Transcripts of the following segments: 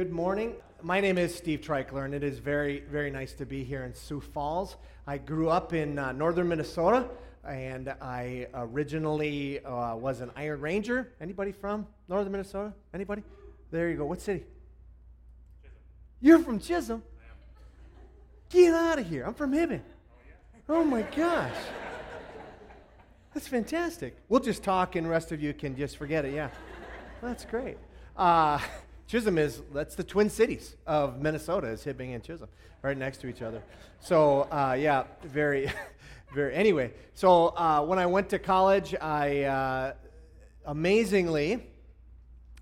Good morning. My name is Steve Treichler, and it is very, very nice to be here in Sioux Falls. I grew up in uh, northern Minnesota, and I originally uh, was an Iron Ranger. Anybody from northern Minnesota? Anybody? There you go. What city? Chisholm. You're from Chisholm? Get out of here. I'm from Hibbing. Oh my gosh. That's fantastic. We'll just talk, and the rest of you can just forget it. Yeah. That's great. Uh, Chisholm is, that's the twin cities of Minnesota, is Hibbing and Chisholm, right next to each other. So, uh, yeah, very, very, anyway. So, uh, when I went to college, I uh, amazingly,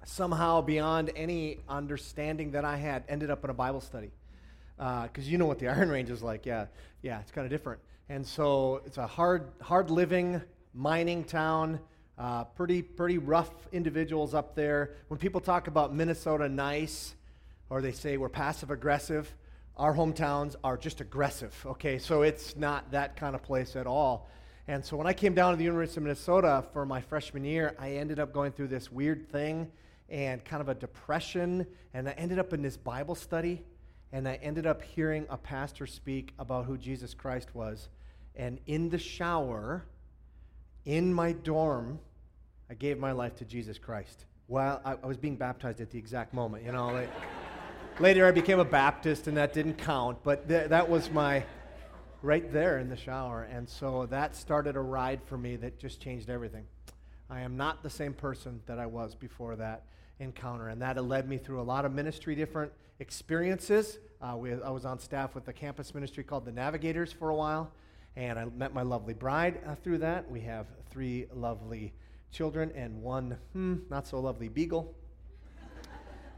somehow beyond any understanding that I had, ended up in a Bible study. Because uh, you know what the Iron Range is like. Yeah, yeah, it's kind of different. And so, it's a hard, hard living mining town. Uh, pretty, pretty rough individuals up there. When people talk about Minnesota nice, or they say we're passive aggressive, our hometowns are just aggressive, okay? So it's not that kind of place at all. And so when I came down to the University of Minnesota for my freshman year, I ended up going through this weird thing and kind of a depression. And I ended up in this Bible study, and I ended up hearing a pastor speak about who Jesus Christ was. And in the shower, in my dorm, I gave my life to Jesus Christ. Well, I, I was being baptized at the exact moment, you know. Like, later, I became a Baptist, and that didn't count, but th- that was my right there in the shower. And so that started a ride for me that just changed everything. I am not the same person that I was before that encounter, and that led me through a lot of ministry different experiences. Uh, we, I was on staff with the campus ministry called the Navigators for a while, and I met my lovely bride uh, through that. We have three lovely children and one hmm, not so lovely beagle.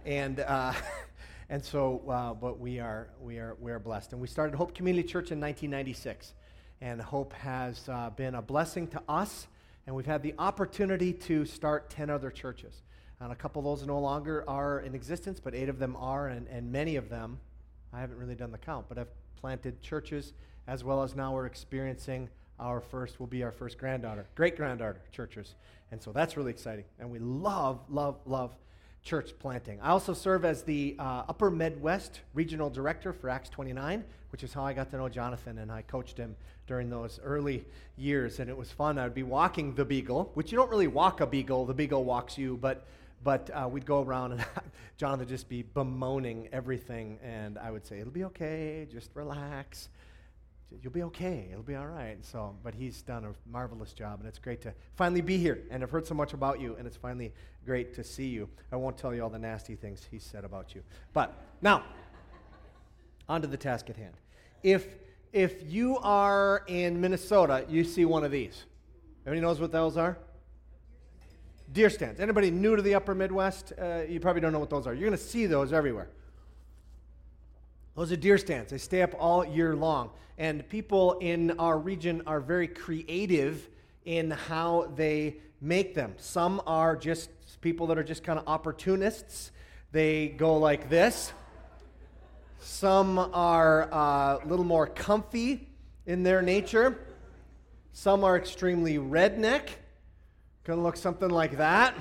and uh, and so, uh, but we are we are we are blessed. And we started Hope Community Church in 1996, and Hope has uh, been a blessing to us. And we've had the opportunity to start 10 other churches. And a couple of those no longer are in existence, but eight of them are, and, and many of them, I haven't really done the count, but I've planted churches, as well as now we're experiencing our first, will be our first granddaughter, great granddaughter churches. And so that's really exciting. And we love, love, love church planting. I also serve as the uh, Upper Midwest Regional Director for Acts 29, which is how I got to know Jonathan, and I coached him during those early years. And it was fun. I would be walking the Beagle, which you don't really walk a Beagle, the Beagle walks you, but but uh, we'd go around and Jonathan would just be bemoaning everything, and I would say, It'll be okay, just relax you'll be okay. It'll be all right. So, but he's done a marvelous job, and it's great to finally be here. And I've heard so much about you, and it's finally great to see you. I won't tell you all the nasty things he said about you. But now, on to the task at hand. If if you are in Minnesota, you see one of these. Everybody knows what those are? Deer stands. Anybody new to the upper Midwest? Uh, you probably don't know what those are. You're going to see those everywhere. Those are deer stands. They stay up all year long. And people in our region are very creative in how they make them. Some are just people that are just kind of opportunists. They go like this. Some are uh, a little more comfy in their nature. Some are extremely redneck. Gonna look something like that.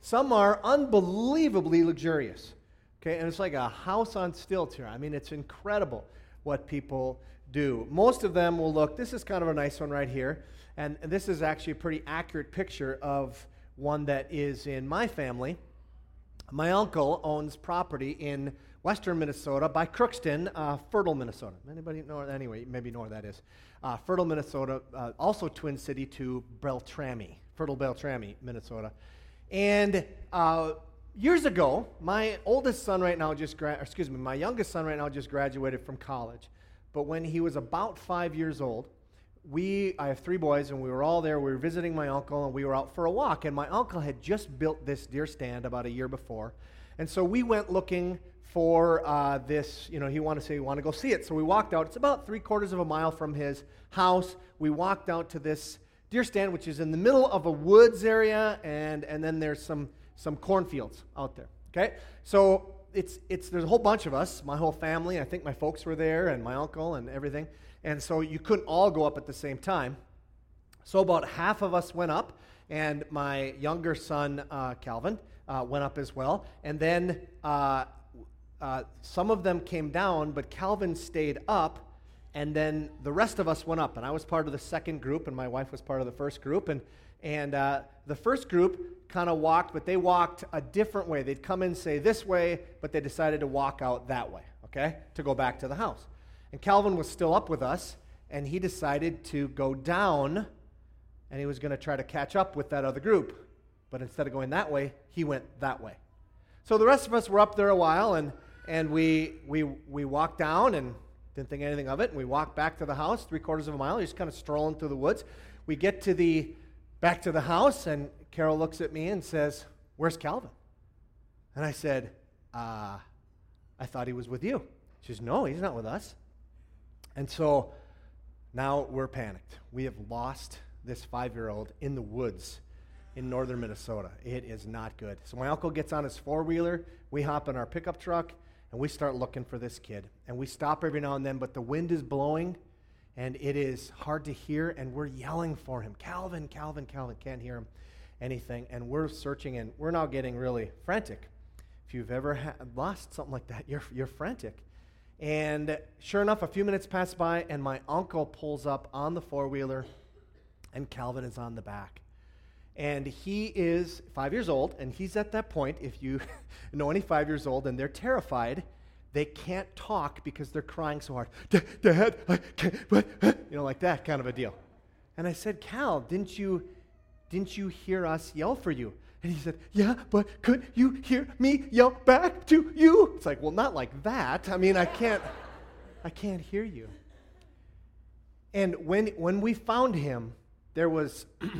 Some are unbelievably luxurious. Okay, and it's like a house on stilts here. I mean, it's incredible what people do. Most of them will look, this is kind of a nice one right here. And this is actually a pretty accurate picture of one that is in my family. My uncle owns property in western Minnesota by Crookston, uh, Fertile, Minnesota. Anybody know? Anyway, maybe know where that is. Uh, Fertile, Minnesota, uh, also twin city to Beltrami, Fertile, Beltrami, Minnesota. And uh, years ago, my oldest son right now just, gra- excuse me, my youngest son right now just graduated from college. But when he was about five years old, we, I have three boys, and we were all there. We were visiting my uncle, and we were out for a walk. And my uncle had just built this deer stand about a year before. And so we went looking for uh, this, you know, he wanted to say he wanted to go see it. So we walked out. It's about three quarters of a mile from his house. We walked out to this deer stand, which is in the middle of a woods area, and, and then there's some some cornfields out there. Okay? So it's, it's, there's a whole bunch of us, my whole family. I think my folks were there and my uncle and everything. And so you couldn't all go up at the same time. So about half of us went up, and my younger son, uh, Calvin, uh, went up as well. And then uh, uh, some of them came down, but Calvin stayed up. And then the rest of us went up. And I was part of the second group, and my wife was part of the first group. And, and uh, the first group kind of walked, but they walked a different way. They'd come in, say this way, but they decided to walk out that way, okay, to go back to the house. And Calvin was still up with us, and he decided to go down, and he was going to try to catch up with that other group. But instead of going that way, he went that way. So the rest of us were up there a while, and, and we, we, we walked down and didn't think anything of it. And we walked back to the house, three quarters of a mile, just kind of strolling through the woods. We get to the back to the house, and Carol looks at me and says, Where's Calvin? And I said, uh, I thought he was with you. She says, No, he's not with us. And so now we're panicked. We have lost this five year old in the woods in northern Minnesota. It is not good. So my uncle gets on his four wheeler. We hop in our pickup truck and we start looking for this kid. And we stop every now and then, but the wind is blowing and it is hard to hear. And we're yelling for him Calvin, Calvin, Calvin. Can't hear him anything. And we're searching and we're now getting really frantic. If you've ever ha- lost something like that, you're, you're frantic. And sure enough, a few minutes pass by, and my uncle pulls up on the four wheeler, and Calvin is on the back. And he is five years old, and he's at that point. If you know any five years old and they're terrified, they can't talk because they're crying so hard. Dad, I can't, what? You know, like that kind of a deal. And I said, Cal, didn't you, didn't you hear us yell for you? And he said, Yeah, but could you hear me yell back to you? It's like, well, not like that. I mean, I can't, I can't hear you. And when, when we found him, there was I've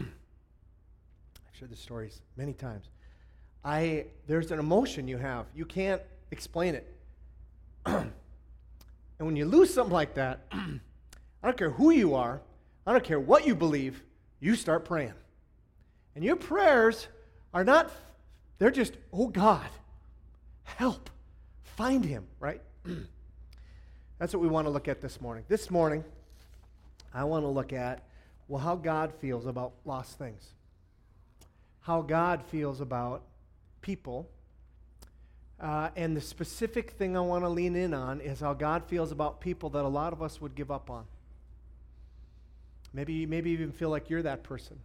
shared the stories many times. I there's an emotion you have. You can't explain it. and when you lose something like that, I don't care who you are, I don't care what you believe, you start praying. And your prayers are not they're just, "Oh God, help. Find him," right? That's what we want to look at this morning. This morning, I want to look at well how God feels about lost things how God feels about people. Uh, and the specific thing I want to lean in on is how God feels about people that a lot of us would give up on. Maybe, maybe even feel like you're that person.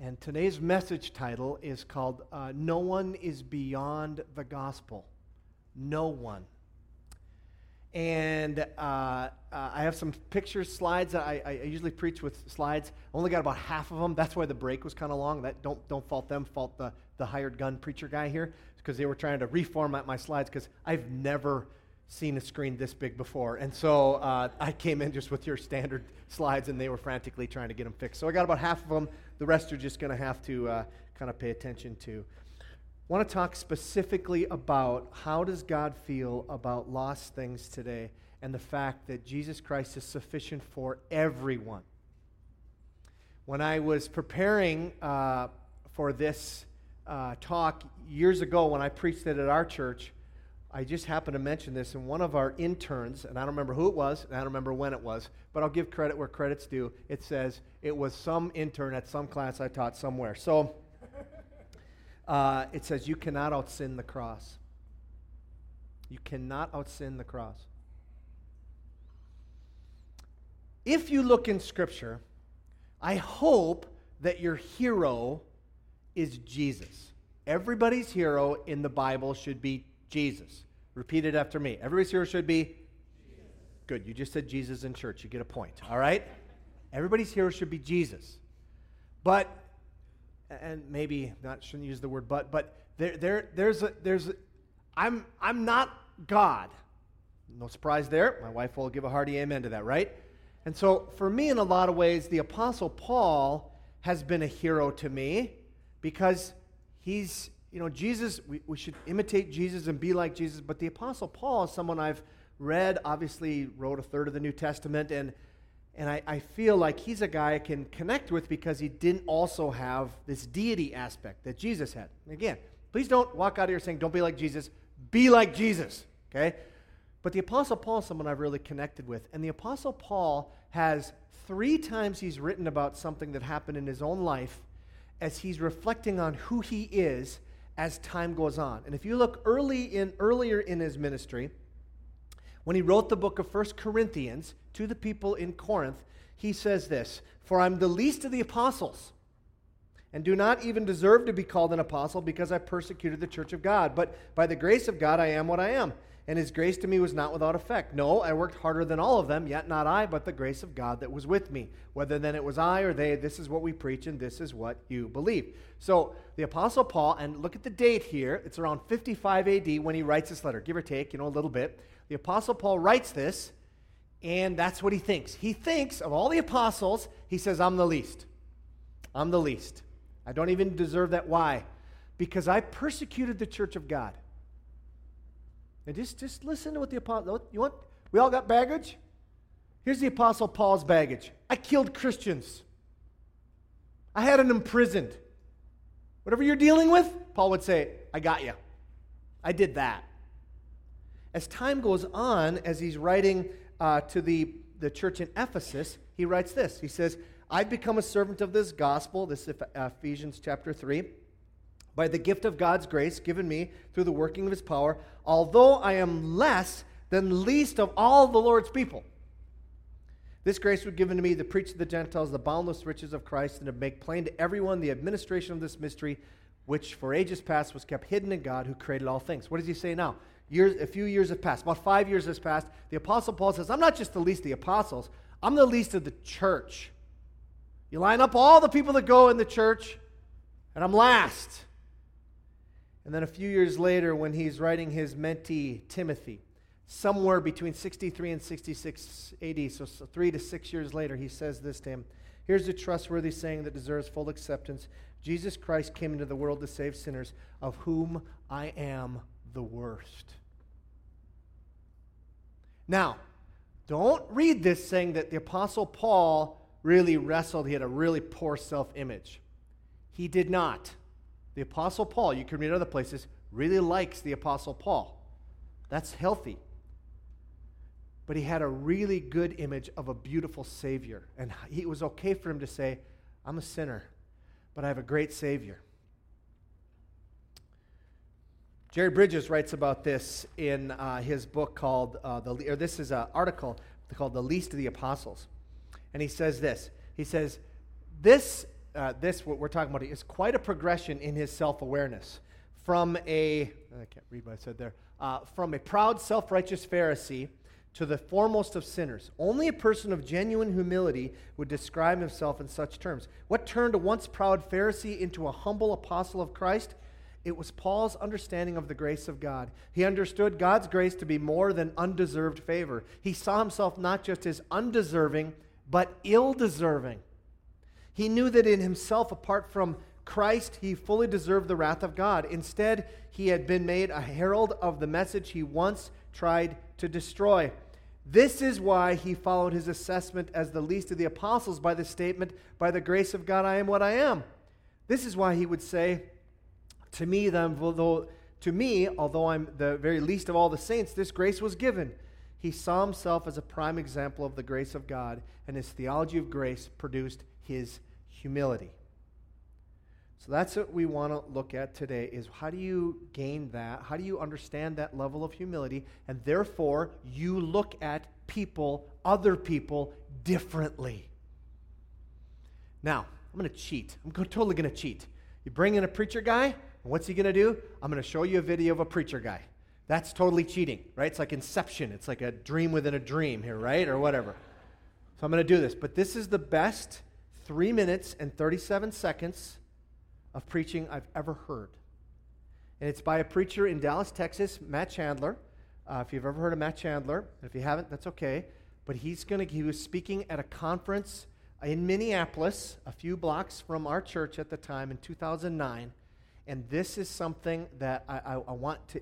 And today's message title is called uh, No One is Beyond the Gospel. No one. And uh, uh, I have some pictures, slides. I, I, usually preach with slides. Only got about half of them. That's why the break was kind of long. That don't don't fault them. Fault the the hired gun preacher guy here because they were trying to reformat my slides because I've never seen a screen this big before. And so uh, I came in just with your standard slides, and they were frantically trying to get them fixed. So I got about half of them. The rest are just going to have to uh, kind of pay attention to. Want to talk specifically about how does God feel about lost things today and the fact that Jesus Christ is sufficient for everyone. When I was preparing uh, for this uh, talk years ago when I preached it at our church, I just happened to mention this, and one of our interns, and I don't remember who it was, and I don't remember when it was, but I'll give credit where credit's due. It says it was some intern at some class I taught somewhere. So uh, it says, You cannot outsin the cross. You cannot outsin the cross. If you look in Scripture, I hope that your hero is Jesus. Everybody's hero in the Bible should be Jesus. Repeat it after me. Everybody's hero should be Jesus. Good. You just said Jesus in church. You get a point. All right? Everybody's hero should be Jesus. But and maybe not shouldn't use the word but, but there, there, there's a, there's a, I'm, I'm not God. No surprise there. My wife will give a hearty amen to that, right? And so for me, in a lot of ways, the Apostle Paul has been a hero to me because he's, you know, Jesus, we, we should imitate Jesus and be like Jesus, but the Apostle Paul is someone I've read, obviously wrote a third of the New Testament, and and I, I, feel like he's a guy I can connect with because he didn't also have this deity aspect that Jesus had. Again, please don't walk out of here saying, don't be like Jesus. Be like Jesus, okay? But the Apostle Paul is someone I've really connected with. And the Apostle Paul has three times he's written about something that happened in his own life as he's reflecting on who he is. as time goes on. And if you look early in, earlier in his ministry, when he wrote the book of First Corinthians to the people in Corinth, he says this For I'm the least of the apostles, and do not even deserve to be called an apostle because I persecuted the church of God. But by the grace of God, I am what I am and his grace to me was not without effect. No, I worked harder than all of them, yet not I, but the grace of God that was with me. Whether then it was I or they, this is what we preach, and this is what you believe. So the Apostle Paul, and look at the date here, it's around 55 AD when he writes this letter, give or take, you know, a little bit. The Apostle Paul writes this, and that's what he thinks. He thinks of all the apostles, he says, I'm the least. I'm the least. I don't even deserve that. Why? Because I persecuted the church of God. And just, just listen to what the apostle, you want, we all got baggage? Here's the apostle Paul's baggage. I killed Christians. I had them imprisoned. Whatever you're dealing with, Paul would say, I got you. I did that. As time goes on, as he's writing uh, to the, the church in Ephesus, he writes this. He says, I've become a servant of this gospel. This is Ephesians chapter 3 by the gift of God's grace given me through the working of his power, although I am less than least of all the Lord's people. This grace was given to me to preach to the Gentiles the boundless riches of Christ and to make plain to everyone the administration of this mystery, which for ages past was kept hidden in God who created all things. What does he say now? Years, a few years have passed. About five years has passed. The Apostle Paul says, I'm not just the least of the apostles, I'm the least of the church. You line up all the people that go in the church, and I'm last. And then a few years later, when he's writing his mentee, Timothy, somewhere between 63 and 66 AD, so, three to six years later, he says this to him Here's a trustworthy saying that deserves full acceptance Jesus Christ came into the world to save sinners, of whom I am the worst. Now, don't read this saying that the Apostle Paul really wrestled, he had a really poor self image. He did not. The Apostle Paul, you can read other places, really likes the Apostle Paul. That's healthy. But he had a really good image of a beautiful Savior. And it was okay for him to say, I'm a sinner, but I have a great Savior. Jerry Bridges writes about this in uh, his book called, uh, the, or this is an article called The Least of the Apostles. And he says this He says, This uh, this, what we're talking about, is quite a progression in his self awareness. From a, I can't read what I said there, uh, from a proud, self righteous Pharisee to the foremost of sinners. Only a person of genuine humility would describe himself in such terms. What turned a once proud Pharisee into a humble apostle of Christ? It was Paul's understanding of the grace of God. He understood God's grace to be more than undeserved favor. He saw himself not just as undeserving, but ill deserving. He knew that in himself, apart from Christ, he fully deserved the wrath of God. Instead, he had been made a herald of the message he once tried to destroy. This is why he followed his assessment as the least of the apostles by the statement, By the grace of God, I am what I am. This is why he would say, To me, though, to me, although I'm the very least of all the saints, this grace was given. He saw himself as a prime example of the grace of God, and his theology of grace produced his humility. So that's what we want to look at today is how do you gain that? How do you understand that level of humility? And therefore, you look at people, other people, differently. Now, I'm going to cheat. I'm totally going to cheat. You bring in a preacher guy, and what's he going to do? I'm going to show you a video of a preacher guy. That's totally cheating, right? It's like inception. It's like a dream within a dream here, right? Or whatever. So I'm going to do this. But this is the best three minutes and 37 seconds of preaching I've ever heard. And it's by a preacher in Dallas, Texas, Matt Chandler. Uh, if you've ever heard of Matt Chandler, if you haven't, that's okay. But he's going to, he was speaking at a conference in Minneapolis, a few blocks from our church at the time in 2009. And this is something that I, I, I want to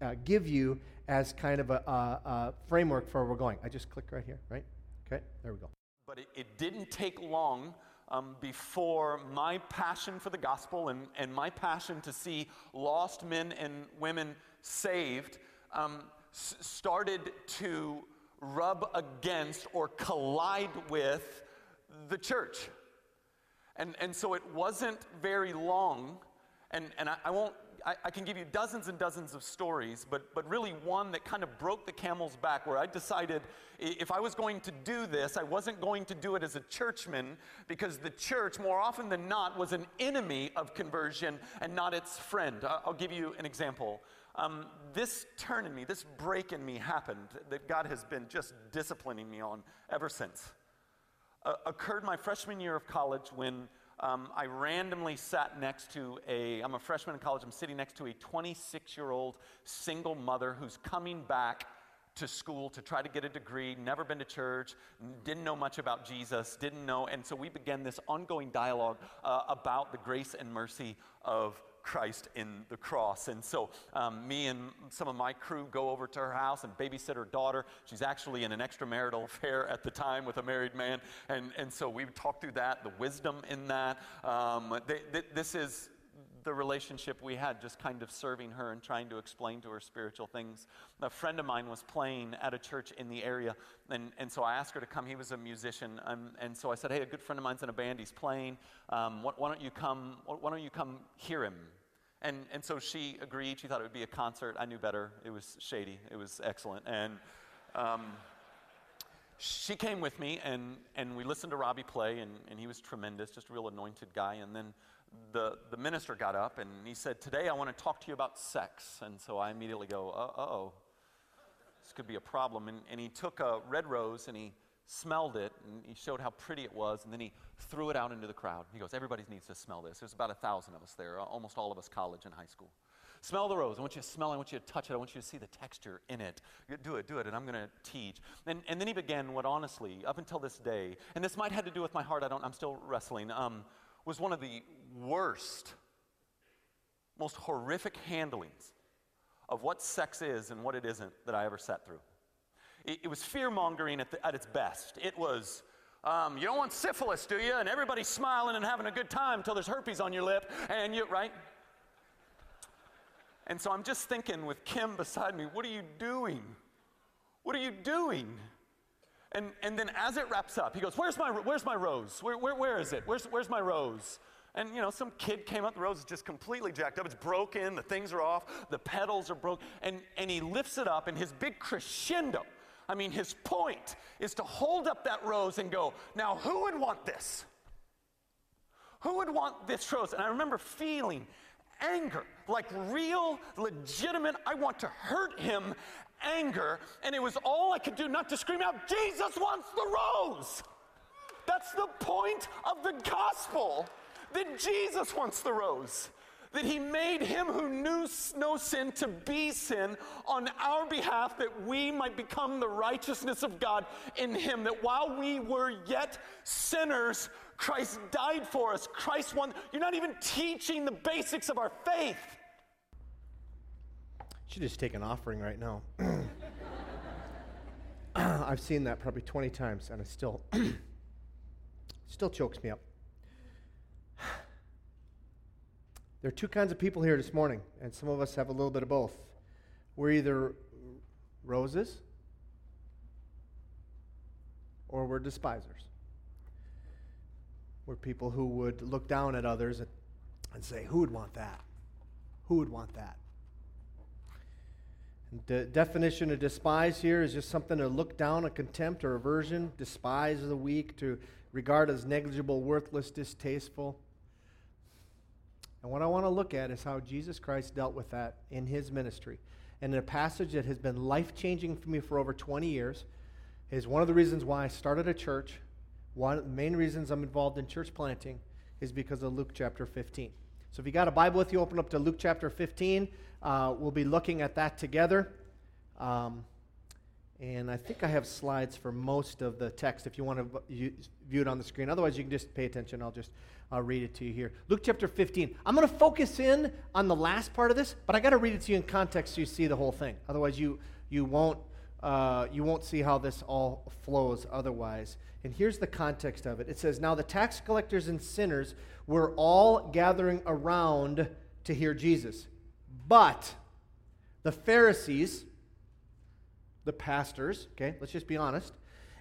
uh, give you as kind of a, a, a framework for where we're going. I just click right here, right? Okay, there we go. But it, it didn't take long um, before my passion for the gospel and, and my passion to see lost men and women saved um, s- started to rub against or collide with the church. And, and so it wasn't very long, and, and I, I won't I, I, can give you dozens and dozens of stories, but, but really one that kind of broke the camel's back where I decided if I was going to do this, I wasn't going to do it as a churchman because the church, more often than not, was an enemy of conversion and not its friend. I'll give you an example. Um, this turn in me, this break in me happened that God has been just disciplining me on ever since. Uh, occurred my freshman year of college when um, I randomly sat next to a, I'm a freshman in college, I'm sitting next to a 26 year old single mother who's coming back to school to try to get a degree, never been to church, didn't know much about Jesus, didn't know. And so we began this ongoing dialogue uh, about the grace and mercy of Christ in the cross. And so, um, me and some of my crew go over to her house and babysit her daughter. She's actually in an extramarital affair at the time with a married man. And, and so we talk through that, the wisdom in that. Um, they, they, this is the relationship we had, just kind of serving her and trying to explain to her spiritual things. A friend of mine was playing at a church in the area, and, and so I asked her to come. He was a musician, and so I said, "Hey, a good friend of mine's in a band. He's playing. Um, why, why, don't you come? Why don't you come hear him?" And, and so she agreed. She thought it would be a concert. I knew better. It was shady, it was excellent. And um, she came with me, and, and we listened to Robbie play, and, and he was tremendous, just a real anointed guy. And then the, the minister got up and he said, Today I want to talk to you about sex. And so I immediately go, Uh oh, this could be a problem. And, and he took a red rose and he smelled it and he showed how pretty it was and then he threw it out into the crowd. He goes, Everybody needs to smell this. There's about a thousand of us there, almost all of us college and high school. Smell the rose. I want you to smell it. I want you to touch it. I want you to see the texture in it. Do it, do it, and I'm going to teach. And, and then he began what, honestly, up until this day, and this might have to do with my heart, I don't, I'm still wrestling, um, was one of the worst, most horrific handlings of what sex is and what it isn't that I ever sat through. It, it was fear mongering at, at its best. It was, um, you don't want syphilis, do you? And everybody's smiling and having a good time until there's herpes on your lip, and you, right? And so I'm just thinking with Kim beside me, what are you doing? What are you doing? And, and then as it wraps up, he goes, Where's my, where's my rose? Where, where, where is it? Where's, where's my rose? And you know, some kid came up, the rose is just completely jacked up. It's broken, the things are off, the petals are broken. And, and he lifts it up, and his big crescendo I mean, his point is to hold up that rose and go, now who would want this? Who would want this rose? And I remember feeling anger, like real, legitimate, I want to hurt him anger. And it was all I could do not to scream out, Jesus wants the rose. That's the point of the gospel that Jesus wants the rose that he made him who knew no sin to be sin on our behalf that we might become the righteousness of God in him. That while we were yet sinners, Christ died for us. Christ won. You're not even teaching the basics of our faith. You Should just take an offering right now. I've seen that probably 20 times and it still still chokes me up. There are two kinds of people here this morning, and some of us have a little bit of both. We're either roses or we're despisers. We're people who would look down at others and say, Who would want that? Who would want that? The definition of despise here is just something to look down, a contempt or aversion, despise the weak, to regard as negligible, worthless, distasteful. And what I want to look at is how Jesus Christ dealt with that in his ministry. And in a passage that has been life changing for me for over 20 years is one of the reasons why I started a church. One of the main reasons I'm involved in church planting is because of Luke chapter 15. So if you got a Bible with you, open up to Luke chapter 15. Uh, we'll be looking at that together. Um, and I think I have slides for most of the text if you want to view it on the screen. Otherwise, you can just pay attention. I'll just I'll read it to you here. Luke chapter 15. I'm going to focus in on the last part of this, but I got to read it to you in context so you see the whole thing. Otherwise, you, you, won't, uh, you won't see how this all flows otherwise. And here's the context of it it says, Now the tax collectors and sinners were all gathering around to hear Jesus. But the Pharisees, the pastors, okay, let's just be honest,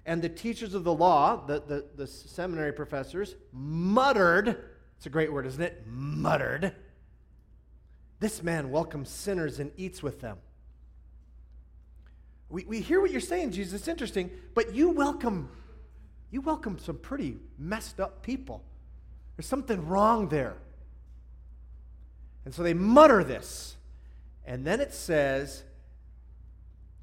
and the teachers of the law, the, the, the seminary professors, muttered. It's a great word, isn't it? Muttered This man welcomes sinners and eats with them. We, we hear what you're saying, Jesus. It's interesting, but you welcome you welcome some pretty messed up people. There's something wrong there. And so they mutter this. And then it says,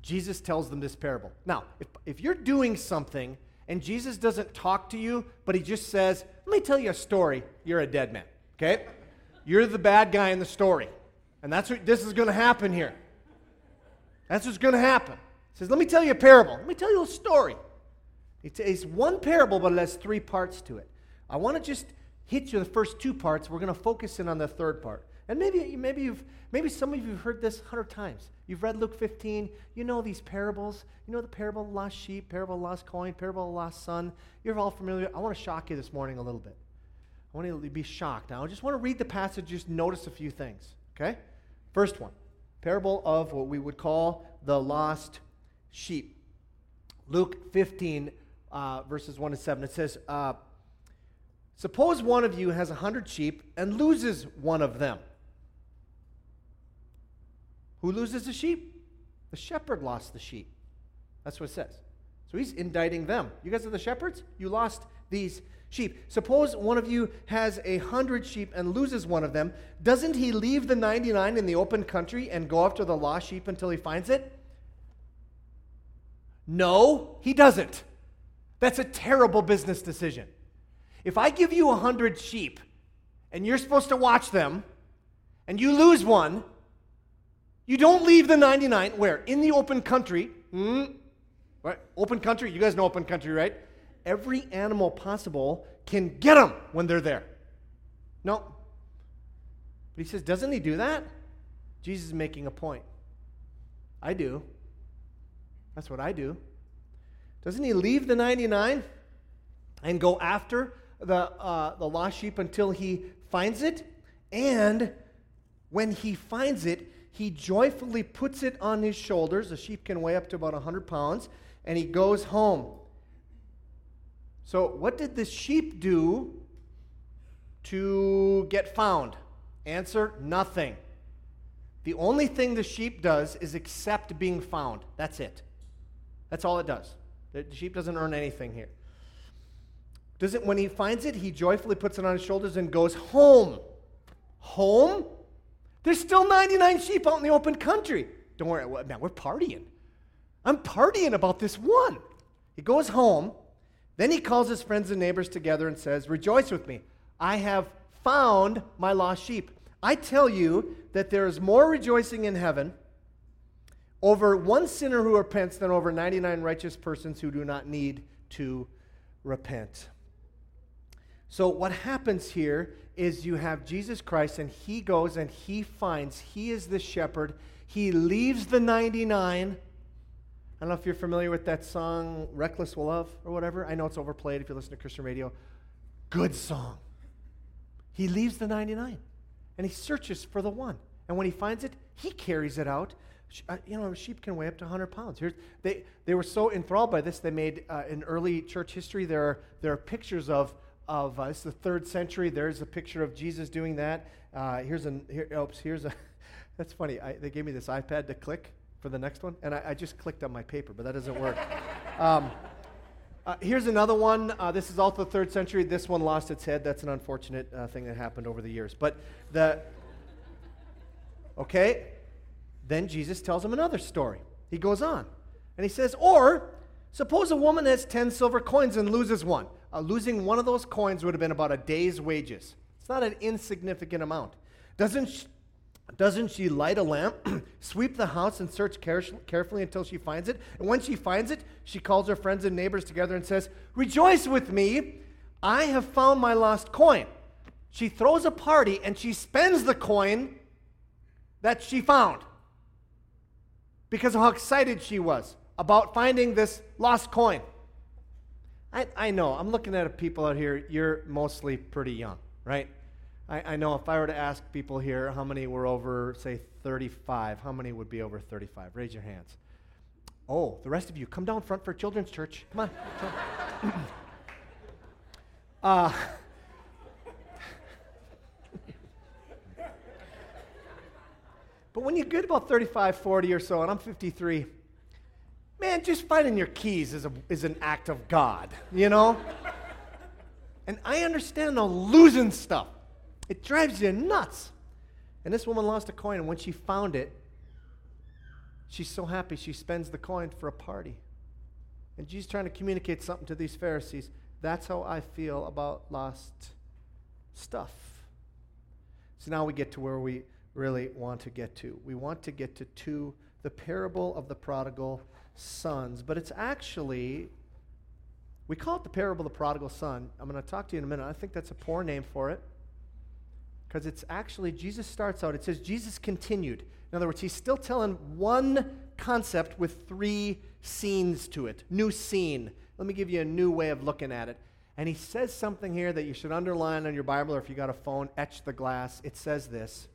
Jesus tells them this parable. Now, if, if you're doing something and Jesus doesn't talk to you, but he just says, Let me tell you a story, you're a dead man. Okay? You're the bad guy in the story. And that's what this is going to happen here. That's what's going to happen. He says, Let me tell you a parable. Let me tell you a story. It's it's one parable, but it has three parts to it. I want to just hit you the first two parts. We're going to focus in on the third part. And maybe, maybe, you've, maybe some of you have heard this a hundred times. You've read Luke 15. You know these parables. You know the parable of the lost sheep, parable of the lost coin, parable of the lost son. You're all familiar. I want to shock you this morning a little bit. I want you to be shocked. Now, I just want to read the passage, just notice a few things. Okay? First one parable of what we would call the lost sheep. Luke 15, uh, verses 1 to 7. It says, uh, Suppose one of you has a hundred sheep and loses one of them. Who loses the sheep? The shepherd lost the sheep. That's what it says. So he's indicting them. You guys are the shepherds? You lost these sheep. Suppose one of you has a hundred sheep and loses one of them. Doesn't he leave the 99 in the open country and go after the lost sheep until he finds it? No, he doesn't. That's a terrible business decision. If I give you a hundred sheep and you're supposed to watch them and you lose one, you don't leave the 99 where? In the open country. Hmm? Right? Open country, you guys know open country, right? Every animal possible can get them when they're there. No. But he says, doesn't he do that? Jesus is making a point. I do. That's what I do. Doesn't he leave the 99 and go after the, uh, the lost sheep until he finds it? And when he finds it, he joyfully puts it on his shoulders. A sheep can weigh up to about 100 pounds, and he goes home. So, what did the sheep do to get found? Answer nothing. The only thing the sheep does is accept being found. That's it. That's all it does. The sheep doesn't earn anything here. Doesn't when he finds it, he joyfully puts it on his shoulders and goes home. Home? There's still 99 sheep out in the open country. Don't worry, man, we're partying. I'm partying about this one. He goes home. Then he calls his friends and neighbors together and says, Rejoice with me. I have found my lost sheep. I tell you that there is more rejoicing in heaven over one sinner who repents than over 99 righteous persons who do not need to repent. So, what happens here is you have Jesus Christ, and he goes and he finds, he is the shepherd. He leaves the 99. I don't know if you're familiar with that song, Reckless Love, or whatever. I know it's overplayed if you listen to Christian radio. Good song. He leaves the 99 and he searches for the one. And when he finds it, he carries it out. Uh, you know, a sheep can weigh up to 100 pounds. Here's, they, they were so enthralled by this, they made uh, in early church history, there are, there are pictures of of uh, it's the third century. There's a picture of Jesus doing that. Uh, here's a here, oops, here's a. that's funny. I, they gave me this iPad to click for the next one, and I, I just clicked on my paper, but that doesn't work. um, uh, here's another one. Uh, this is also the third century. This one lost its head. That's an unfortunate uh, thing that happened over the years. But the okay, then Jesus tells him another story. He goes on, and he says, "Or suppose a woman has ten silver coins and loses one." Uh, losing one of those coins would have been about a day's wages. It's not an insignificant amount. Doesn't she, doesn't she light a lamp, sweep the house, and search care- carefully until she finds it? And when she finds it, she calls her friends and neighbors together and says, Rejoice with me! I have found my lost coin. She throws a party and she spends the coin that she found because of how excited she was about finding this lost coin. I, I know, I'm looking at people out here, you're mostly pretty young, right? I, I know if I were to ask people here how many were over, say, 35, how many would be over 35? Raise your hands. Oh, the rest of you, come down front for children's church. Come on. uh, But when you get about 35, 40 or so, and I'm 53, man, just finding your keys is, a, is an act of God, you know? and I understand the losing stuff. It drives you nuts. And this woman lost a coin, and when she found it, she's so happy she spends the coin for a party. And she's trying to communicate something to these Pharisees. That's how I feel about lost stuff. So now we get to where we really want to get to. We want to get to two, the parable of the prodigal sons, but it's actually, we call it the parable of the prodigal son. I'm going to talk to you in a minute. I think that's a poor name for it because it's actually, Jesus starts out, it says Jesus continued. In other words, he's still telling one concept with three scenes to it. New scene. Let me give you a new way of looking at it. And he says something here that you should underline on your Bible, or if you got a phone, etch the glass. It says this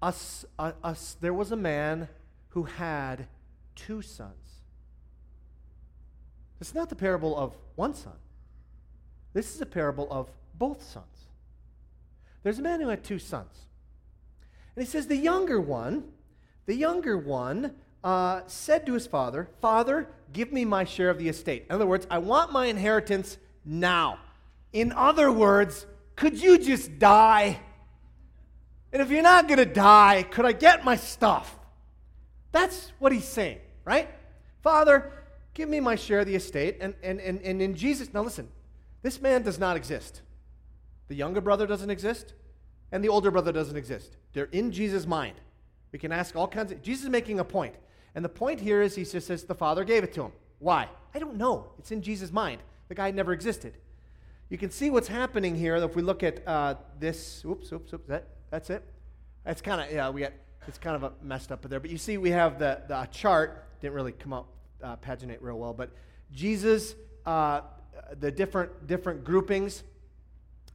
us, uh, us, There was a man who had two sons. It's not the parable of one son, this is a parable of both sons. There's a man who had two sons. And he says, The younger one, the younger one uh, said to his father, Father, give me my share of the estate. In other words, I want my inheritance now. In other words, could you just die? And if you're not going to die, could I get my stuff? That's what he's saying, right? Father, give me my share of the estate. And, and, and, and in Jesus, now listen, this man does not exist. The younger brother doesn't exist, and the older brother doesn't exist. They're in Jesus' mind. We can ask all kinds of. Jesus is making a point. And the point here is he just says the Father gave it to him. Why? I don't know. It's in Jesus' mind. The guy never existed. You can see what's happening here if we look at uh, this. Oops, oops, oops. That, that's it. That's kind of, yeah, we got, it's kind of a messed up there. But you see, we have the, the chart. Didn't really come out, uh, paginate real well. But Jesus, uh, the different, different groupings.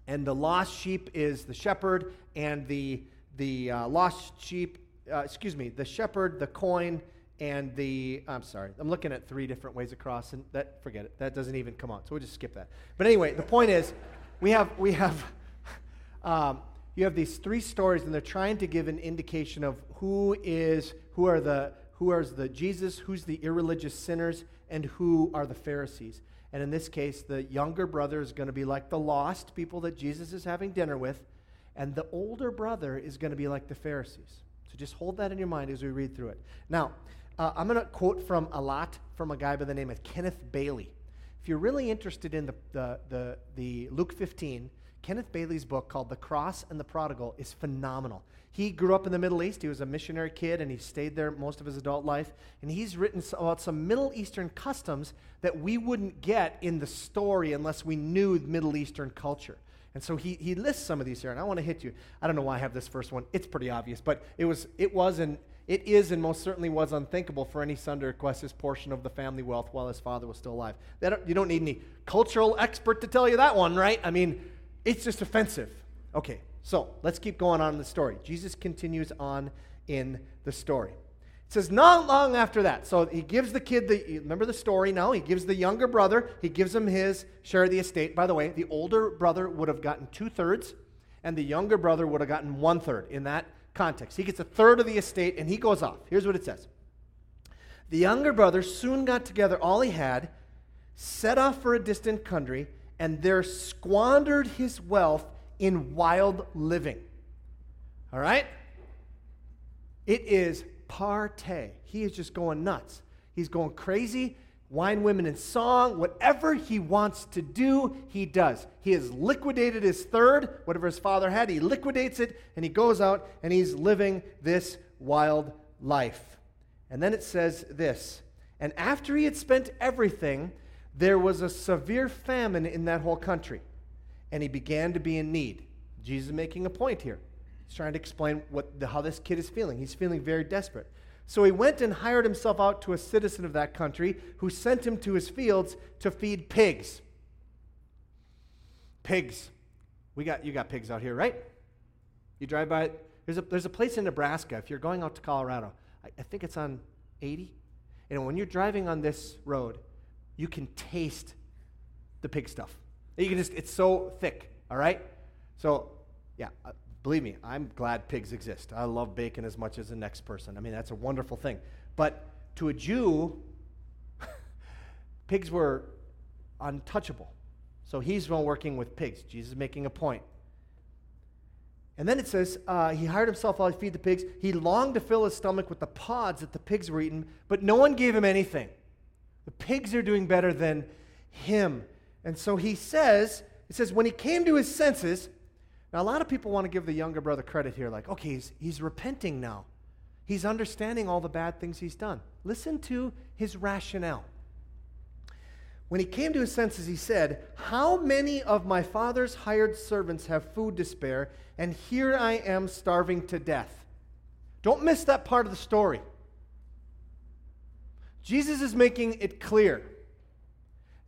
And the lost sheep is the shepherd, and the, the uh, lost sheep, uh, excuse me, the shepherd, the coin, and the I'm sorry, I'm looking at three different ways across, and that forget it. That doesn't even come on, so we'll just skip that. But anyway, the point is, we have we have um, you have these three stories, and they're trying to give an indication of who is who are the who are the Jesus, who's the irreligious sinners, and who are the Pharisees. And in this case, the younger brother is going to be like the lost people that Jesus is having dinner with, and the older brother is going to be like the Pharisees. So just hold that in your mind as we read through it. Now, uh, I'm going to quote from a lot from a guy by the name of Kenneth Bailey. If you're really interested in the, the, the, the Luke 15, Kenneth Bailey's book called The Cross and the Prodigal is phenomenal. He grew up in the Middle East. He was a missionary kid and he stayed there most of his adult life. And he's written about some Middle Eastern customs that we wouldn't get in the story unless we knew Middle Eastern culture. And so he, he lists some of these here, and I want to hit you. I don't know why I have this first one. It's pretty obvious, but it was it was an it is and most certainly was unthinkable for any son to request his portion of the family wealth while his father was still alive. That, you don't need any cultural expert to tell you that one, right? I mean, it's just offensive. Okay, so let's keep going on in the story. Jesus continues on in the story. It says, not long after that. So he gives the kid the, remember the story now? He gives the younger brother, he gives him his share of the estate. By the way, the older brother would have gotten two thirds, and the younger brother would have gotten one third in that context. He gets a third of the estate and he goes off. Here's what it says The younger brother soon got together all he had, set off for a distant country, and there squandered his wealth in wild living. All right? It is parte. He is just going nuts. He's going crazy wine, women, and song. Whatever he wants to do, he does. He has liquidated his third, whatever his father had, he liquidates it, and he goes out and he's living this wild life. And then it says this And after he had spent everything, there was a severe famine in that whole country, and he began to be in need. Jesus is making a point here. He's trying to explain what the, how this kid is feeling. He's feeling very desperate. So he went and hired himself out to a citizen of that country who sent him to his fields to feed pigs. Pigs. We got, you got pigs out here, right? You drive by, there's a, there's a place in Nebraska, if you're going out to Colorado, I, I think it's on 80. And when you're driving on this road, you can taste the pig stuff. You can just, it's so thick, all right? So, yeah, uh, believe me, I'm glad pigs exist. I love bacon as much as the next person. I mean, that's a wonderful thing. But to a Jew, pigs were untouchable. So he's working with pigs. Jesus is making a point. And then it says, uh, he hired himself while he feed the pigs. He longed to fill his stomach with the pods that the pigs were eating, but no one gave him anything. The pigs are doing better than him. And so he says, he says, when he came to his senses, now a lot of people want to give the younger brother credit here, like, okay, he's, he's repenting now. He's understanding all the bad things he's done. Listen to his rationale. When he came to his senses, he said, How many of my father's hired servants have food to spare, and here I am starving to death? Don't miss that part of the story. Jesus is making it clear.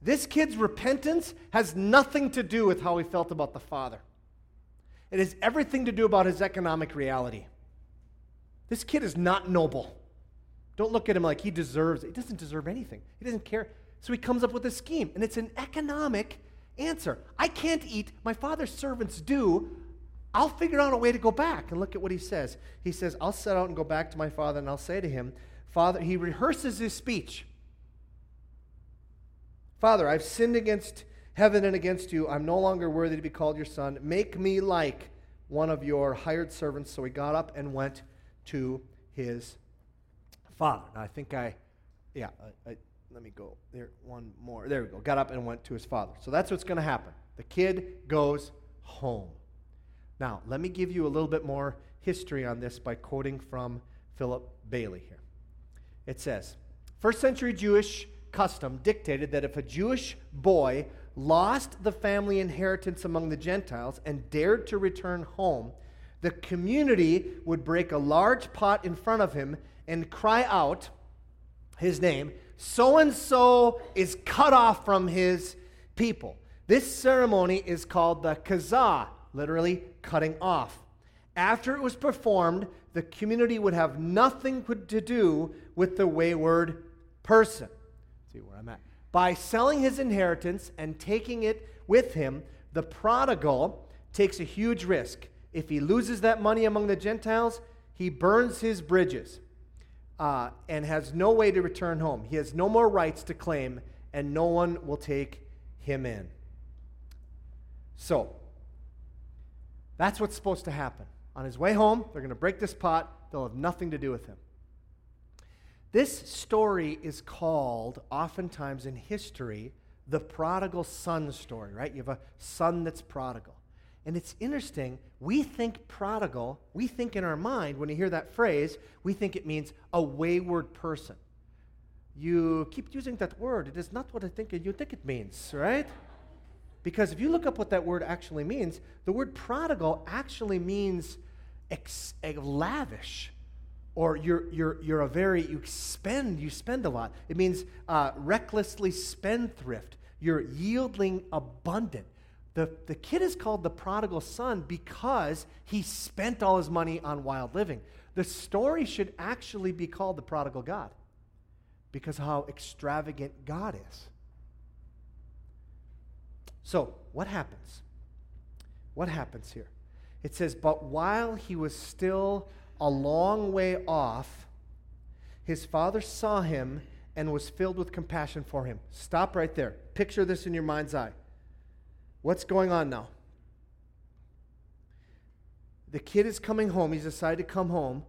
This kid's repentance has nothing to do with how he felt about the Father. It has everything to do about his economic reality. This kid is not noble. Don't look at him like he deserves it. He doesn't deserve anything. He doesn't care. So he comes up with a scheme, and it's an economic answer. I can't eat, my father's servants do. I'll figure out a way to go back. And look at what he says. He says, I'll set out and go back to my father, and I'll say to him, Father, he rehearses his speech. Father, I've sinned against heaven and against you. I'm no longer worthy to be called your son. Make me like one of your hired servants. So he got up and went to his father. Now, I think I, yeah, I, I let me go there one more there we go got up and went to his father so that's what's going to happen the kid goes home now let me give you a little bit more history on this by quoting from philip bailey here it says first century jewish custom dictated that if a jewish boy lost the family inheritance among the gentiles and dared to return home the community would break a large pot in front of him and cry out his name so and so is cut off from his people. This ceremony is called the kazah, literally cutting off. After it was performed, the community would have nothing to do with the wayward person. Let's see where I'm at. By selling his inheritance and taking it with him, the prodigal takes a huge risk. If he loses that money among the Gentiles, he burns his bridges uh, and has no way to return home. He has no more rights to claim, and no one will take him in. So, that's what's supposed to happen. On his way home, they're going to break this pot, they'll have nothing to do with him. This story is called, oftentimes in history, the prodigal son story, right? You have a son that's prodigal. And it's interesting, we think prodigal, we think in our mind, when you hear that phrase, we think it means a wayward person. You keep using that word, it is not what I think you think it means, right? Because if you look up what that word actually means, the word prodigal actually means ex- lavish, or you're, you're, you're a very, you spend, you spend a lot. It means uh, recklessly spendthrift. You're yielding abundant. The, the kid is called the prodigal son because he spent all his money on wild living. The story should actually be called the prodigal God because how extravagant God is. So, what happens? What happens here? It says, But while he was still a long way off, his father saw him and was filled with compassion for him. Stop right there. Picture this in your mind's eye. What's going on now? The kid is coming home. He's decided to come home.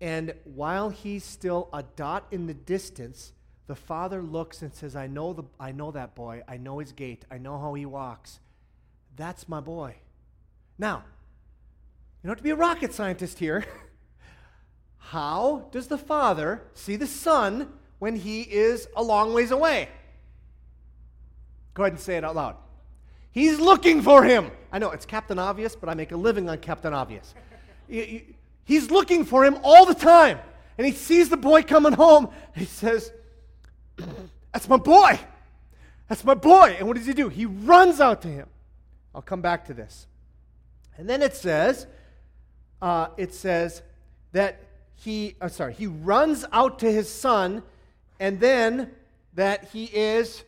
And while he's still a dot in the distance, the father looks and says, I know, the, I know that boy. I know his gait. I know how he walks. That's my boy. Now, don't have to be a rocket scientist here. how does the father see the son when he is a long ways away? Go ahead and say it out loud. He's looking for him. I know it's Captain Obvious, but I make a living on Captain Obvious. He's looking for him all the time. And he sees the boy coming home. he says, That's my boy. That's my boy. And what does he do? He runs out to him. I'll come back to this. And then it says, uh, it says that he, uh, sorry, he runs out to his son, and then that he is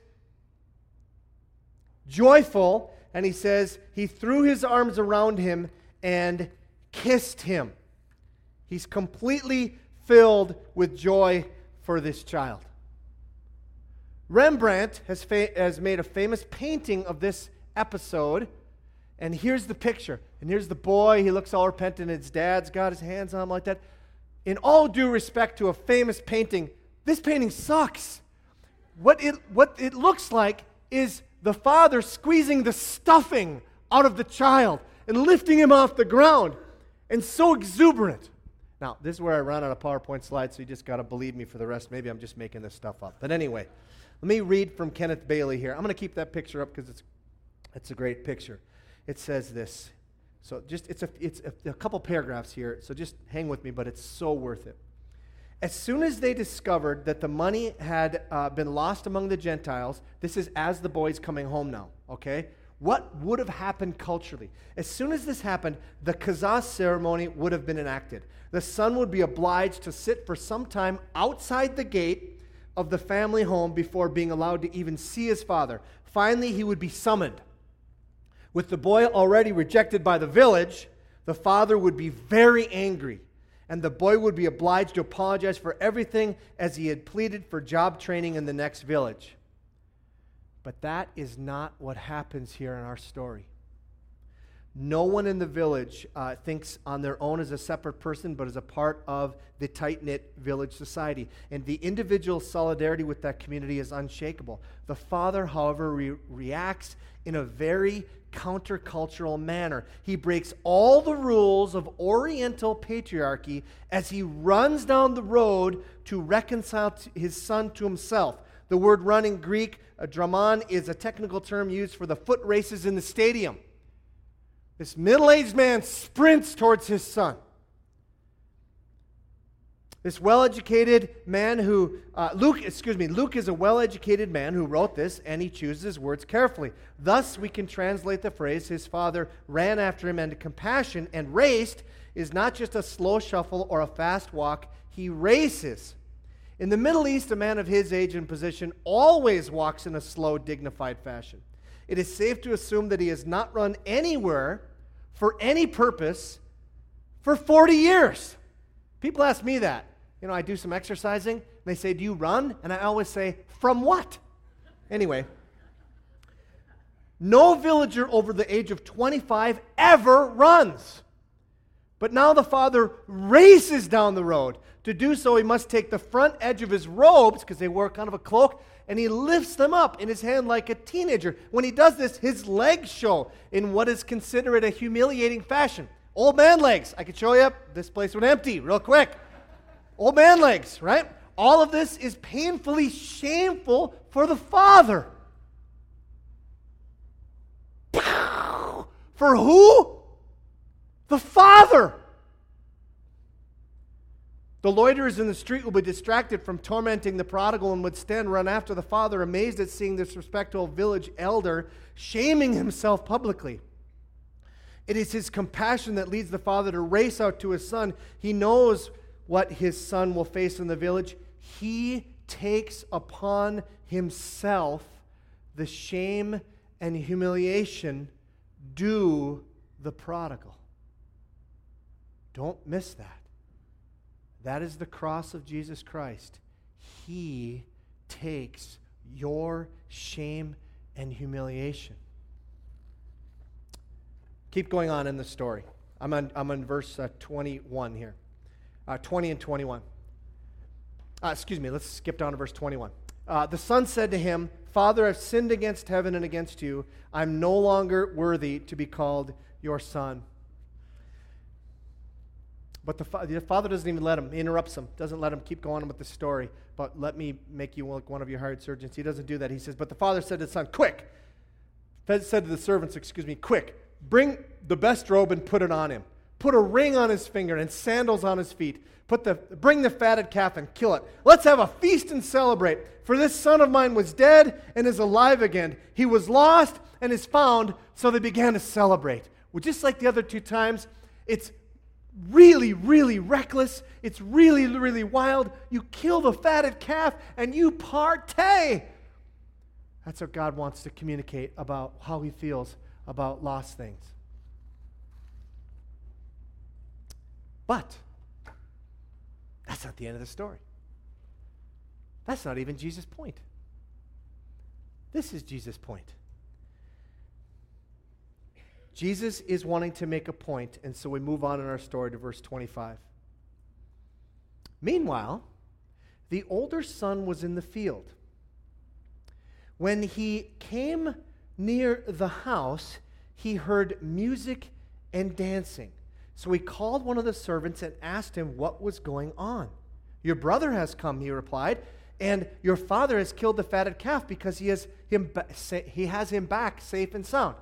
joyful, and he says, He threw his arms around him and kissed him. He's completely filled with joy for this child. Rembrandt has, fa- has made a famous painting of this episode. And here's the picture. And here's the boy. He looks all repentant. His dad's got his hands on him like that. In all due respect to a famous painting, this painting sucks. What it, what it looks like is the father squeezing the stuffing out of the child and lifting him off the ground. And so exuberant. Now, this is where I run out of PowerPoint slides, so you just got to believe me for the rest. Maybe I'm just making this stuff up. But anyway, let me read from Kenneth Bailey here. I'm going to keep that picture up because it's, it's a great picture. It says this. So just it's a it's a, a couple paragraphs here. So just hang with me, but it's so worth it. As soon as they discovered that the money had uh, been lost among the Gentiles, this is as the boy's coming home now, okay? What would have happened culturally? As soon as this happened, the kazas ceremony would have been enacted. The son would be obliged to sit for some time outside the gate of the family home before being allowed to even see his father. Finally, he would be summoned. With the boy already rejected by the village, the father would be very angry and the boy would be obliged to apologize for everything as he had pleaded for job training in the next village. But that is not what happens here in our story. No one in the village uh, thinks on their own as a separate person, but as a part of the tight knit village society. And the individual solidarity with that community is unshakable. The father, however, re- reacts in a very countercultural manner. He breaks all the rules of Oriental patriarchy as he runs down the road to reconcile his son to himself. The word run in Greek, a dramon, is a technical term used for the foot races in the stadium. This middle aged man sprints towards his son. This well educated man who, uh, Luke, excuse me, Luke is a well educated man who wrote this and he chooses words carefully. Thus, we can translate the phrase, his father ran after him and compassion and raced is not just a slow shuffle or a fast walk, he races. In the Middle East, a man of his age and position always walks in a slow, dignified fashion. It is safe to assume that he has not run anywhere for any purpose for 40 years. People ask me that. You know, I do some exercising. They say, Do you run? And I always say, From what? Anyway, no villager over the age of 25 ever runs. But now the father races down the road. To do so, he must take the front edge of his robes, because they wear kind of a cloak, and he lifts them up in his hand like a teenager. When he does this, his legs show in what is considered a humiliating fashion. Old man legs. I could show you. Up. This place went empty real quick. Old man legs, right? All of this is painfully shameful for the father. For who? The father. The loiterers in the street will be distracted from tormenting the prodigal and would stand run after the father, amazed at seeing this respectable village elder shaming himself publicly. It is his compassion that leads the father to race out to his son. He knows what his son will face in the village. He takes upon himself the shame and humiliation due the prodigal. Don't miss that. That is the cross of Jesus Christ. He takes your shame and humiliation. Keep going on in the story. I'm on, I'm on verse uh, 21 here. Uh, 20 and 21. Uh, excuse me, let's skip down to verse 21. Uh, the son said to him, Father, I've sinned against heaven and against you. I'm no longer worthy to be called your son. But the, fa- the, father doesn't even let him, he interrupts him, doesn't let him keep going with the story. But let me make you one of your hired surgeons. He doesn't do that. He says, But the father said to the son, Quick! Said to the servants, excuse me, quick, Bring the best robe and put it on him. Put a ring on his finger and sandals on his feet. Put the, bring the fatted calf and kill it. Let's have a feast and celebrate. For this son of mine was dead and is alive again. He was lost and is found. So they began to celebrate. Well, just like the other two times, it's really, really reckless. It's really, really wild. You kill the fatted calf and you partay. That's what God wants to communicate about how he feels about lost things. But that's not the end of the story. That's not even Jesus' point. This is Jesus' point. Jesus is wanting to make a point, and so we move on in our story to verse 25. Meanwhile, the older son was in the field. When he came near the house, he heard music and dancing. So he called one of the servants and asked him what was going on. Your brother has come, he replied, and your father has killed the fatted calf because he has him, he has him back safe and sound.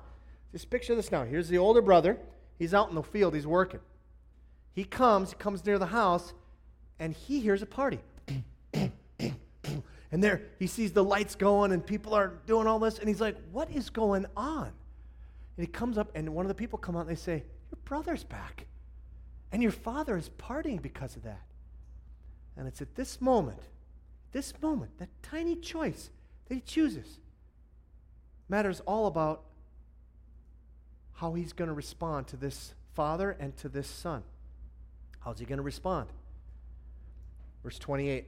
Just picture this now. Here's the older brother. He's out in the field, he's working. He comes, he comes near the house, and he hears a party. And there he sees the lights going and people are doing all this, and he's like, What is going on? And he comes up, and one of the people come out and they say, Your brother's back. And your father is partying because of that. And it's at this moment, this moment, that tiny choice that he chooses, matters all about how he's going to respond to this father and to this son. How's he going to respond? Verse 28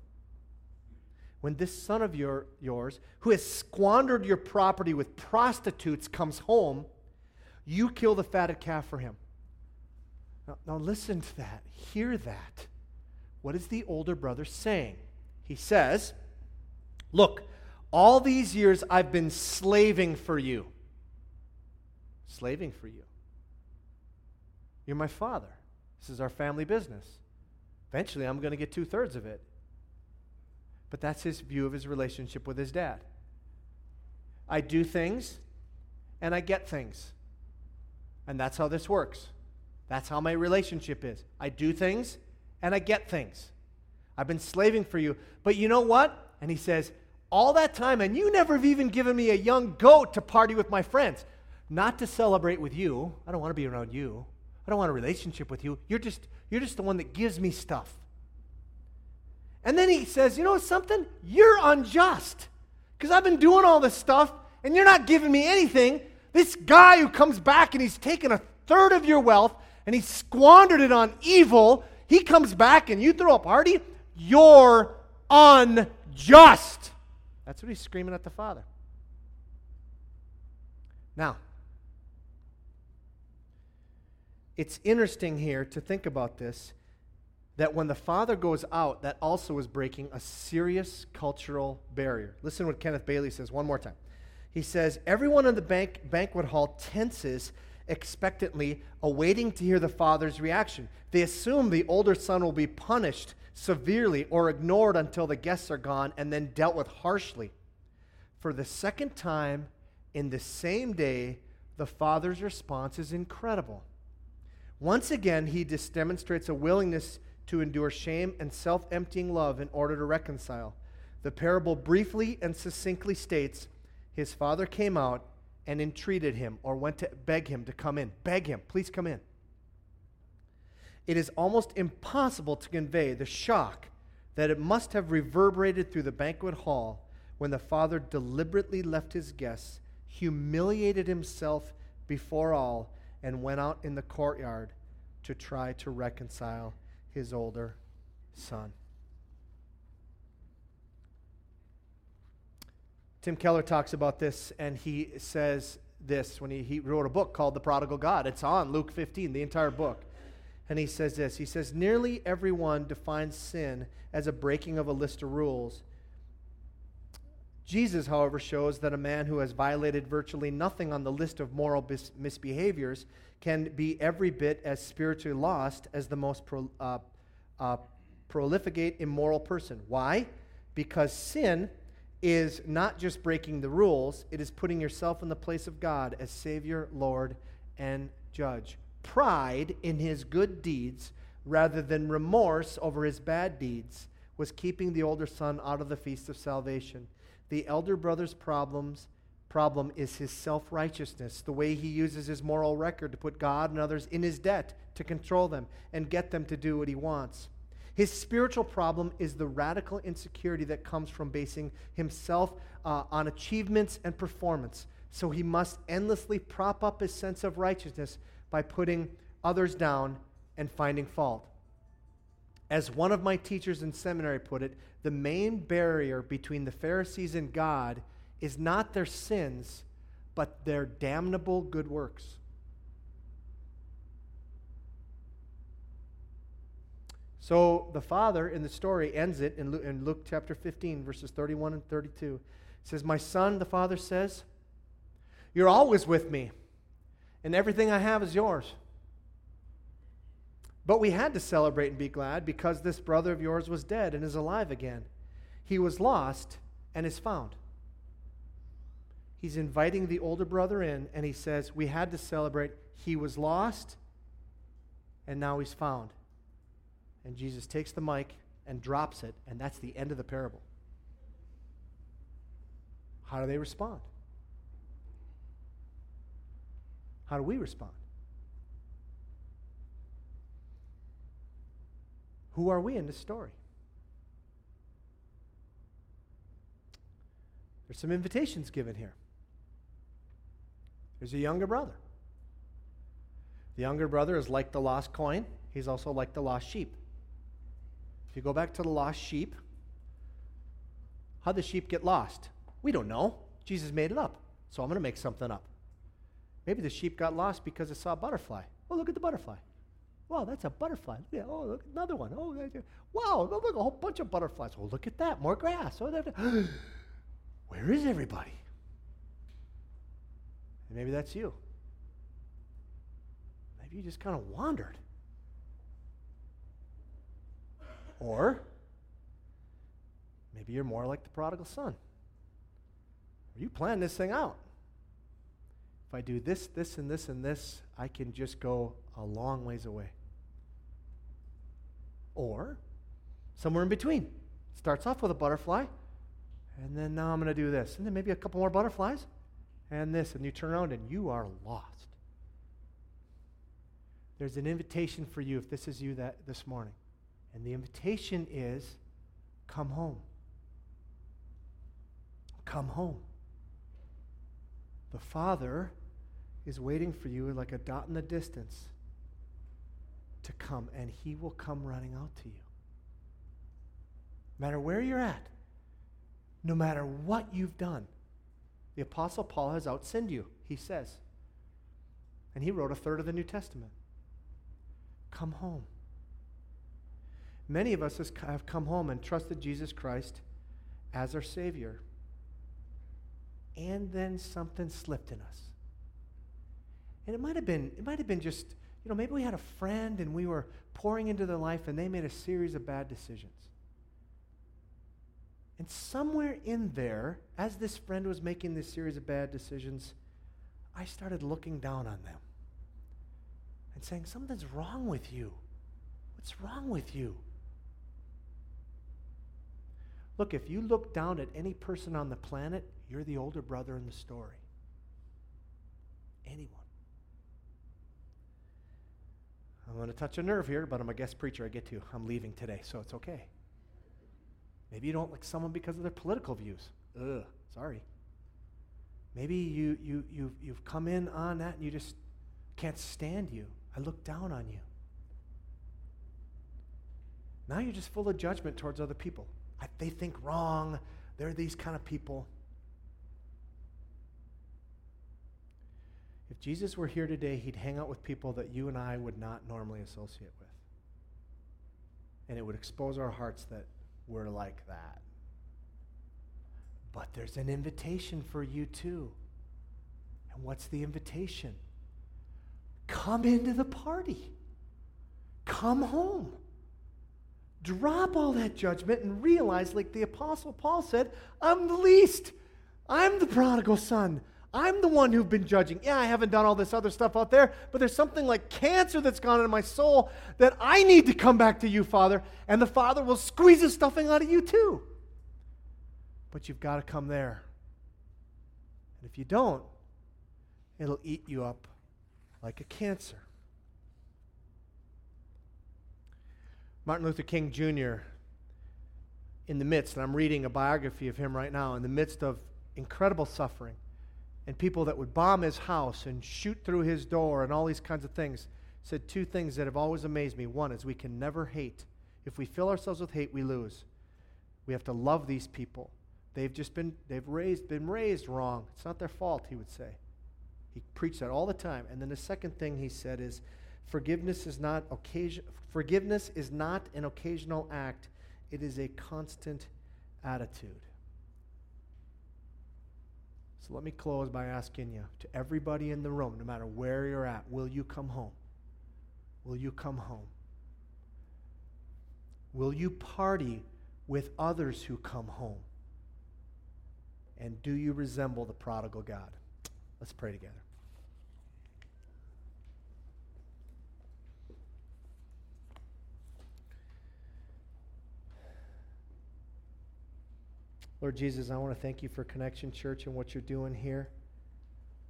when this son of your, yours, who has squandered your property with prostitutes, comes home, you kill the fatted calf for him. Now, now listen to that. Hear that. What is the older brother saying? He says, Look, all these years I've been slaving for you. Slaving for you. You're my father. This is our family business. Eventually, I'm going to get two thirds of it. But that's his view of his relationship with his dad. I do things and I get things. And that's how this works. That's how my relationship is. I do things and I get things. I've been slaving for you. But you know what? And he says, All that time, and you never have even given me a young goat to party with my friends. Not to celebrate with you. I don't want to be around you. I don't want a relationship with you. You're just, you're just the one that gives me stuff. And then he says, You know something? You're unjust. Because I've been doing all this stuff and you're not giving me anything. This guy who comes back and he's taken a third of your wealth and he squandered it on evil, he comes back and you throw a party, you're unjust. That's what he's screaming at the Father. Now, it's interesting here to think about this that when the father goes out, that also is breaking a serious cultural barrier. Listen what Kenneth Bailey says one more time. He says, Everyone in the bank, banquet hall tenses expectantly, awaiting to hear the father's reaction. They assume the older son will be punished severely or ignored until the guests are gone and then dealt with harshly. For the second time in the same day, the father's response is incredible. Once again, he just demonstrates a willingness to endure shame and self emptying love in order to reconcile. The parable briefly and succinctly states his father came out and entreated him or went to beg him to come in. Beg him, please come in. It is almost impossible to convey the shock that it must have reverberated through the banquet hall when the father deliberately left his guests, humiliated himself before all, and went out in the courtyard to try to reconcile his older son. Tim Keller talks about this, and he says this when he, he wrote a book called The Prodigal God. It's on Luke 15, the entire book. And he says this He says, Nearly everyone defines sin as a breaking of a list of rules. Jesus, however, shows that a man who has violated virtually nothing on the list of moral bis- misbehaviors can be every bit as spiritually lost as the most pro, uh, uh, immoral person. Why? Because sin is not just breaking the rules, it is putting yourself in the place of God as Savior, Lord, and Judge. Pride in his good deeds rather than remorse over his bad deeds was keeping the older son out of the feast of salvation. The elder brother's problems problem is his self-righteousness, the way he uses his moral record to put God and others in his debt to control them and get them to do what he wants. His spiritual problem is the radical insecurity that comes from basing himself uh, on achievements and performance. So he must endlessly prop up his sense of righteousness by putting others down and finding fault. As one of my teachers in seminary put it, the main barrier between the Pharisees and God is not their sins, but their damnable good works. So the father in the story ends it in Luke, in Luke, chapter 15, verses 31 and 32. It says, My son, the father says, You're always with me, and everything I have is yours. But we had to celebrate and be glad because this brother of yours was dead and is alive again. He was lost and is found. He's inviting the older brother in, and he says, We had to celebrate. He was lost, and now he's found. And Jesus takes the mic and drops it, and that's the end of the parable. How do they respond? How do we respond? Who are we in this story? There's some invitations given here. There's a younger brother. The younger brother is like the lost coin, he's also like the lost sheep. If you go back to the lost sheep, how'd the sheep get lost? We don't know. Jesus made it up. So I'm going to make something up. Maybe the sheep got lost because it saw a butterfly. Oh, look at the butterfly. Wow, that's a butterfly. Yeah, oh, look, another one. Oh, wow, look, a whole bunch of butterflies. Oh, look at that, more grass. Oh, that, where is everybody? And maybe that's you. Maybe you just kind of wandered. Or maybe you're more like the prodigal son. You plan this thing out. If I do this, this, and this, and this, I can just go a long ways away. Or somewhere in between. Starts off with a butterfly, and then now I'm going to do this. And then maybe a couple more butterflies, and this. And you turn around and you are lost. There's an invitation for you if this is you that this morning. And the invitation is come home. Come home. The Father is waiting for you like a dot in the distance to come, and He will come running out to you. No matter where you're at, no matter what you've done, the Apostle Paul has outsinned you, he says. And he wrote a third of the New Testament. Come home. Many of us have come home and trusted Jesus Christ as our Savior. And then something slipped in us. And it might have been, it might have been just, you know, maybe we had a friend and we were pouring into their life and they made a series of bad decisions. And somewhere in there, as this friend was making this series of bad decisions, I started looking down on them and saying, Something's wrong with you. What's wrong with you? Look, if you look down at any person on the planet, you're the older brother in the story. Anyone. I'm going to touch a nerve here, but I'm a guest preacher. I get to. I'm leaving today, so it's okay. Maybe you don't like someone because of their political views. Ugh, sorry. Maybe you, you, you've, you've come in on that and you just can't stand you. I look down on you. Now you're just full of judgment towards other people they think wrong. They're these kind of people. If Jesus were here today, he'd hang out with people that you and I would not normally associate with. And it would expose our hearts that we're like that. But there's an invitation for you too. And what's the invitation? Come into the party. Come home. Drop all that judgment and realize, like the Apostle Paul said, I'm the least. I'm the prodigal son. I'm the one who've been judging. Yeah, I haven't done all this other stuff out there, but there's something like cancer that's gone into my soul that I need to come back to you, Father. And the Father will squeeze the stuffing out of you too. But you've got to come there. And if you don't, it'll eat you up like a cancer. Martin Luther King Jr., in the midst, and I'm reading a biography of him right now, in the midst of incredible suffering and people that would bomb his house and shoot through his door and all these kinds of things, said two things that have always amazed me. One is we can never hate. If we fill ourselves with hate, we lose. We have to love these people. They've just been they've raised been raised wrong. It's not their fault, he would say. He preached that all the time. And then the second thing he said is forgiveness is not occasion forgiveness is not an occasional act. It is a constant attitude. So let me close by asking you to everybody in the room, no matter where you're at, will you come home? Will you come home? Will you party with others who come home? And do you resemble the prodigal God? Let's pray together. Lord Jesus, I want to thank you for Connection Church and what you're doing here.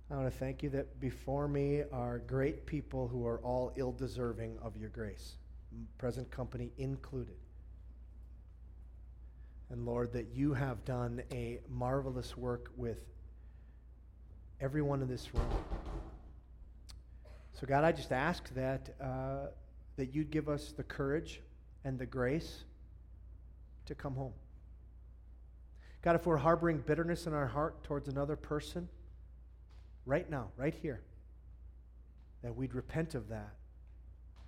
I want to thank you that before me are great people who are all ill deserving of your grace, present company included. And Lord, that you have done a marvelous work with everyone in this room. So, God, I just ask that, uh, that you'd give us the courage and the grace to come home. God, if we're harboring bitterness in our heart towards another person, right now, right here, that we'd repent of that.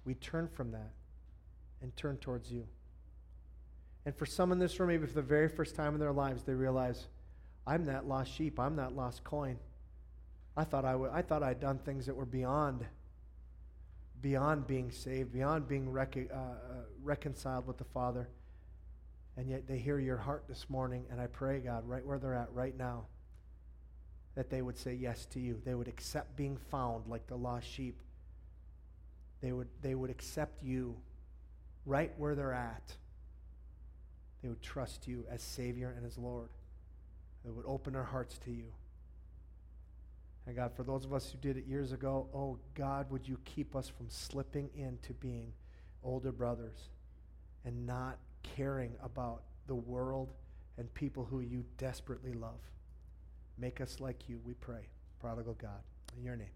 We'd turn from that and turn towards you. And for some in this room, maybe for the very first time in their lives, they realize, I'm that lost sheep. I'm that lost coin. I thought I, w- I thought I'd done things that were beyond, beyond being saved, beyond being rec- uh, uh, reconciled with the Father. And yet they hear your heart this morning, and I pray, God, right where they're at right now, that they would say yes to you. They would accept being found like the lost sheep. They would, they would accept you right where they're at. They would trust you as Savior and as Lord. They would open their hearts to you. And God, for those of us who did it years ago, oh God, would you keep us from slipping into being older brothers and not caring about the world and people who you desperately love. Make us like you, we pray. Prodigal God. In your name.